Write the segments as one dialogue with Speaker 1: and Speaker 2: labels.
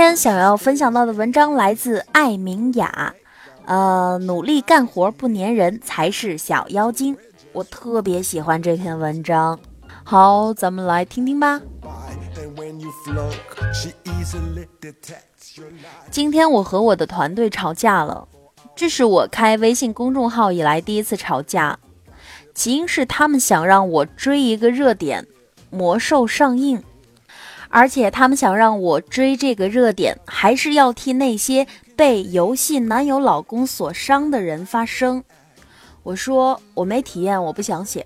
Speaker 1: 今天想要分享到的文章来自艾明雅，呃，努力干活不粘人才是小妖精。我特别喜欢这篇文章，好，咱们来听听吧。今天我和我的团队吵架了，这是我开微信公众号以来第一次吵架，起因是他们想让我追一个热点，魔兽上映。而且他们想让我追这个热点，还是要替那些被游戏男友老公所伤的人发声。我说我没体验，我不想写。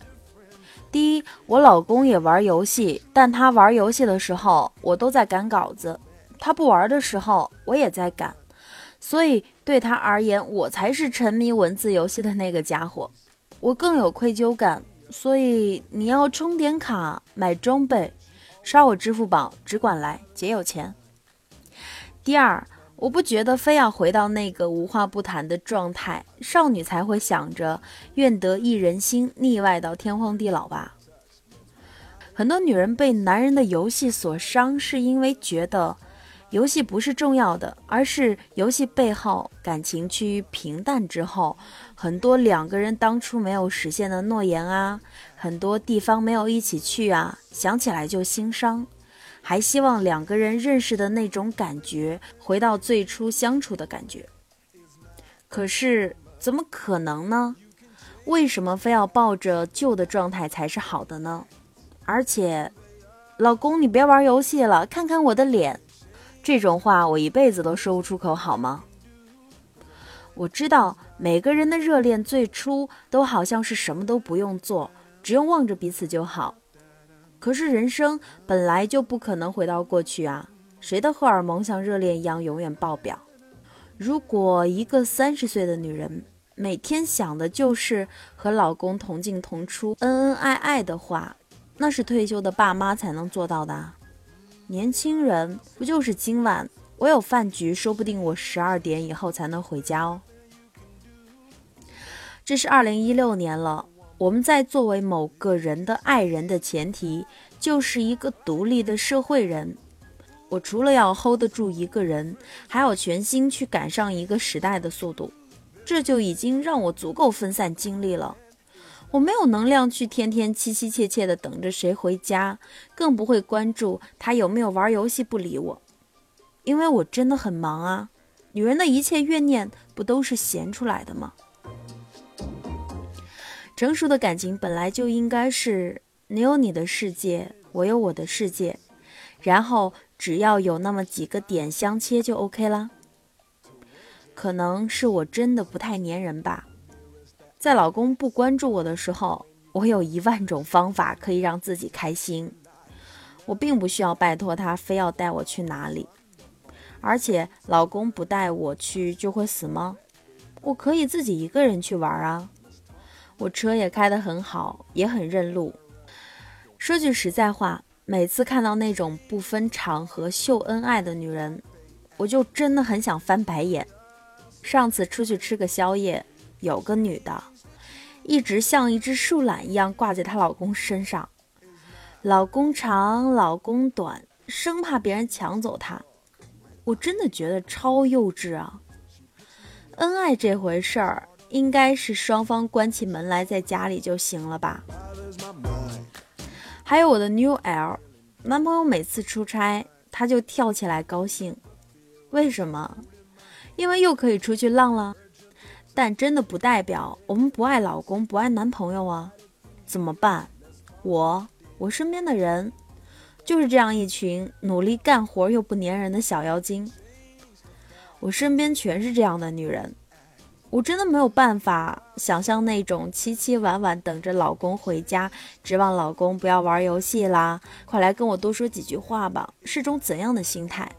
Speaker 1: 第一，我老公也玩游戏，但他玩游戏的时候，我都在赶稿子；他不玩的时候，我也在赶。所以对他而言，我才是沉迷文字游戏的那个家伙，我更有愧疚感。所以你要充点卡，买装备。刷我支付宝，只管来，姐有钱。第二，我不觉得非要回到那个无话不谈的状态，少女才会想着愿得一人心，腻歪到天荒地老吧。很多女人被男人的游戏所伤，是因为觉得。游戏不是重要的，而是游戏背后感情趋于平淡之后，很多两个人当初没有实现的诺言啊，很多地方没有一起去啊，想起来就心伤，还希望两个人认识的那种感觉回到最初相处的感觉。可是怎么可能呢？为什么非要抱着旧的状态才是好的呢？而且，老公你别玩游戏了，看看我的脸。这种话我一辈子都说不出口，好吗？我知道每个人的热恋最初都好像是什么都不用做，只用望着彼此就好。可是人生本来就不可能回到过去啊！谁的荷尔蒙像热恋一样永远爆表？如果一个三十岁的女人每天想的就是和老公同进同出、恩恩爱爱的话，那是退休的爸妈才能做到的。年轻人不就是今晚我有饭局，说不定我十二点以后才能回家哦。这是二零一六年了，我们在作为某个人的爱人的前提，就是一个独立的社会人。我除了要 hold 得住一个人，还要全心去赶上一个时代的速度，这就已经让我足够分散精力了。我没有能量去天天凄凄切切的等着谁回家，更不会关注他有没有玩游戏不理我，因为我真的很忙啊。女人的一切怨念不都是闲出来的吗？成熟的感情本来就应该是你有你的世界，我有我的世界，然后只要有那么几个点相切就 OK 啦。可能是我真的不太粘人吧。在老公不关注我的时候，我有一万种方法可以让自己开心。我并不需要拜托他非要带我去哪里，而且老公不带我去就会死吗？我可以自己一个人去玩啊。我车也开得很好，也很认路。说句实在话，每次看到那种不分场合秀恩爱的女人，我就真的很想翻白眼。上次出去吃个宵夜，有个女的。一直像一只树懒一样挂在她老公身上，老公长，老公短，生怕别人抢走她。我真的觉得超幼稚啊！恩爱这回事儿，应该是双方关起门来在家里就行了吧？还有我的 New L，男朋友每次出差，他就跳起来高兴，为什么？因为又可以出去浪了。但真的不代表我们不爱老公、不爱男朋友啊？怎么办？我我身边的人就是这样一群努力干活又不粘人的小妖精。我身边全是这样的女人，我真的没有办法想象那种凄凄婉婉等着老公回家，指望老公不要玩游戏啦，快来跟我多说几句话吧，是种怎样的心态？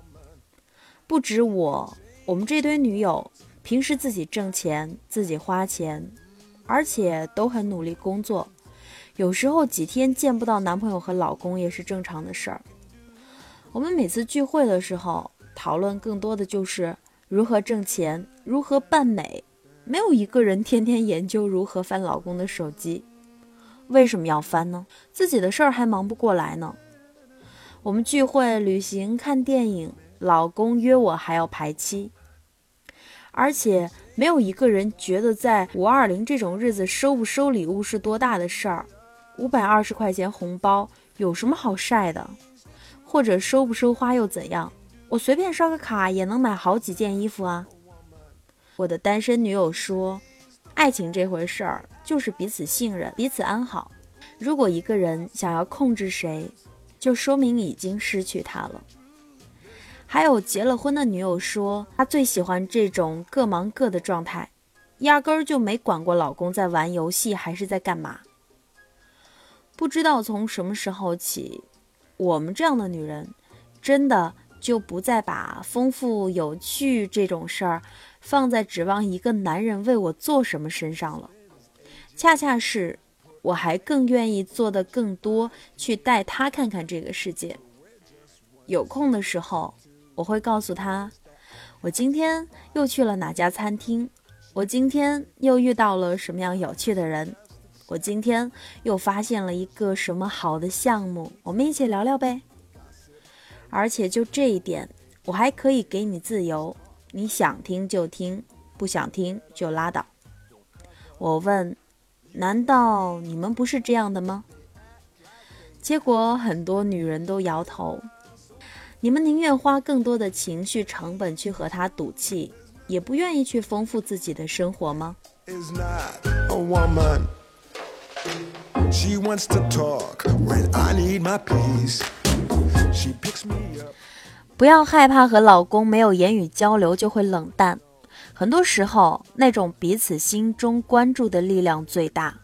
Speaker 1: 不止我，我们这堆女友。平时自己挣钱，自己花钱，而且都很努力工作。有时候几天见不到男朋友和老公也是正常的事儿。我们每次聚会的时候，讨论更多的就是如何挣钱，如何扮美，没有一个人天天研究如何翻老公的手机。为什么要翻呢？自己的事儿还忙不过来呢。我们聚会、旅行、看电影。老公约我还要排期，而且没有一个人觉得在五二零这种日子收不收礼物是多大的事儿。五百二十块钱红包有什么好晒的？或者收不收花又怎样？我随便刷个卡也能买好几件衣服啊。我的单身女友说：“爱情这回事儿就是彼此信任，彼此安好。如果一个人想要控制谁，就说明已经失去他了。”还有结了婚的女友说，她最喜欢这种各忙各的状态，压根儿就没管过老公在玩游戏还是在干嘛。不知道从什么时候起，我们这样的女人，真的就不再把丰富有趣这种事儿放在指望一个男人为我做什么身上了。恰恰是，我还更愿意做的更多，去带他看看这个世界。有空的时候，我会告诉他，我今天又去了哪家餐厅，我今天又遇到了什么样有趣的人。我今天又发现了一个什么好的项目，我们一起聊聊呗。而且就这一点，我还可以给你自由，你想听就听，不想听就拉倒。我问，难道你们不是这样的吗？结果很多女人都摇头。你们宁愿花更多的情绪成本去和他赌气，也不愿意去丰富自己的生活吗？不要害怕和老公没有言语交流就会冷淡，很多时候那种彼此心中关注的力量最大。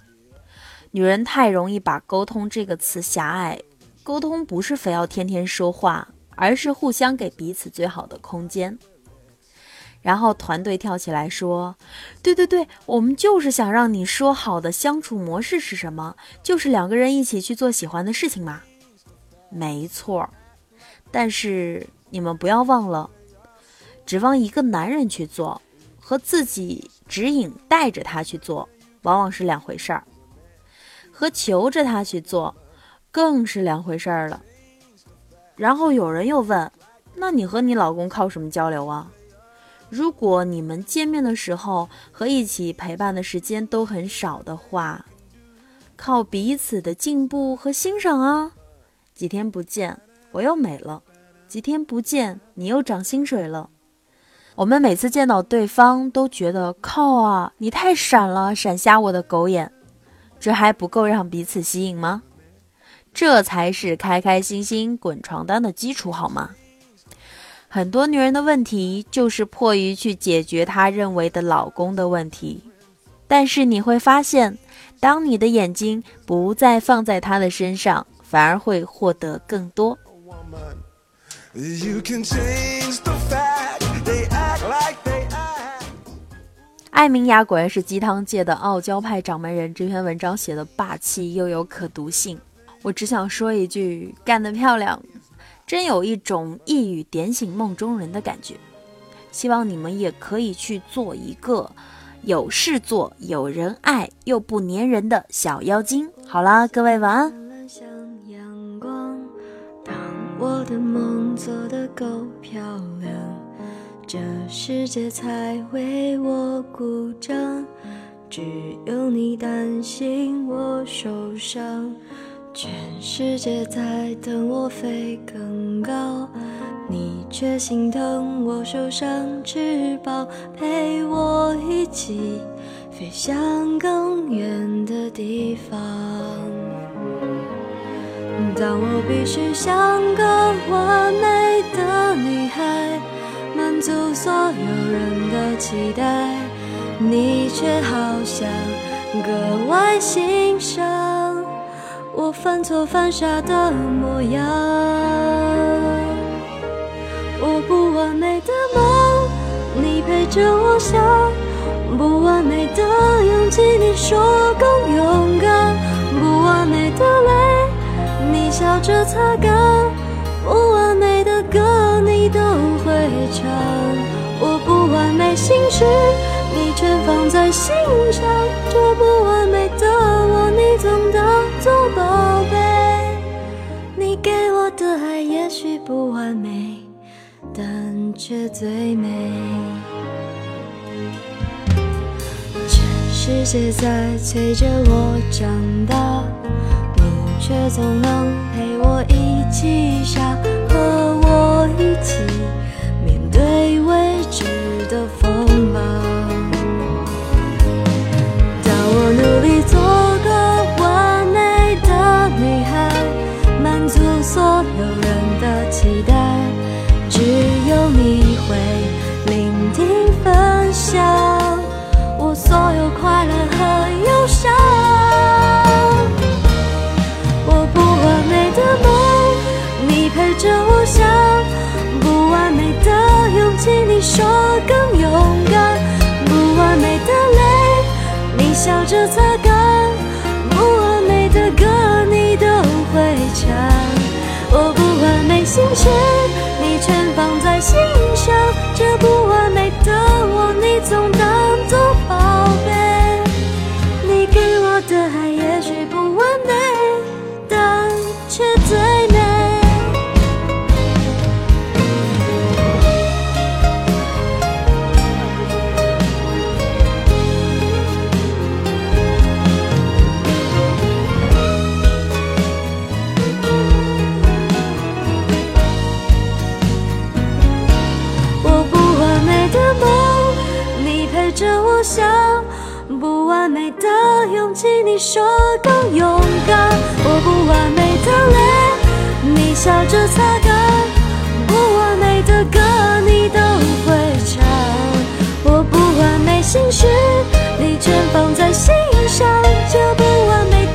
Speaker 1: 女人太容易把沟通这个词狭隘，沟通不是非要天天说话，而是互相给彼此最好的空间。然后团队跳起来说：“对对对，我们就是想让你说好的相处模式是什么？就是两个人一起去做喜欢的事情嘛。”没错，但是你们不要忘了，指望一个男人去做，和自己指引带着他去做，往往是两回事儿；和求着他去做，更是两回事儿了。然后有人又问：“那你和你老公靠什么交流啊？”如果你们见面的时候和一起陪伴的时间都很少的话，靠彼此的进步和欣赏啊。几天不见，我又美了；几天不见，你又长薪水了。我们每次见到对方都觉得靠啊，你太闪了，闪瞎我的狗眼。这还不够让彼此吸引吗？这才是开开心心滚床单的基础，好吗？很多女人的问题就是迫于去解决她认为的老公的问题，但是你会发现，当你的眼睛不再放在他的身上，反而会获得更多。艾明雅果然是鸡汤界的傲娇派掌门人，这篇文章写的霸气又有可读性。我只想说一句，干得漂亮。真有一种一语点醒梦中人的感觉，希望你们也可以去做一个有事做、有人爱又不粘人的小妖精。好啦，各位晚安。我的梦做得够漂亮，这世界才为我鼓掌。只有你担心我受伤。全世界在等我飞更高，你却心疼我受伤翅膀，陪我一起飞向更远的地方。当我必须像个完美的女孩，满足所有人的期待，你却好像格外欣赏。犯错犯傻的模样，我不完美的梦，你陪着我想；不完美的勇气，你说更勇敢；不完美的泪，你笑着擦干；不完美的歌，你都会唱。我不完美心事，你全放在心上。这不完美的我，你总当。做宝贝，你给我的爱也许不完美。但。
Speaker 2: 却最美。全世界在催着我长大，你却总能陪我一起傻，所有人的期待，只有你会聆听分享我所有快乐和忧伤。我不完美的梦，你陪着我想；不完美的勇气，你说更勇敢；不完美的泪，你笑着擦干；不完美的歌，你都会唱。心事，你全放在心上；这不完美的我，你总当作宝贝。替，你说更勇敢。我不完美的泪，你笑着擦干；不完美的歌，你都会唱。我不完美心事，你全放在心上。这不完美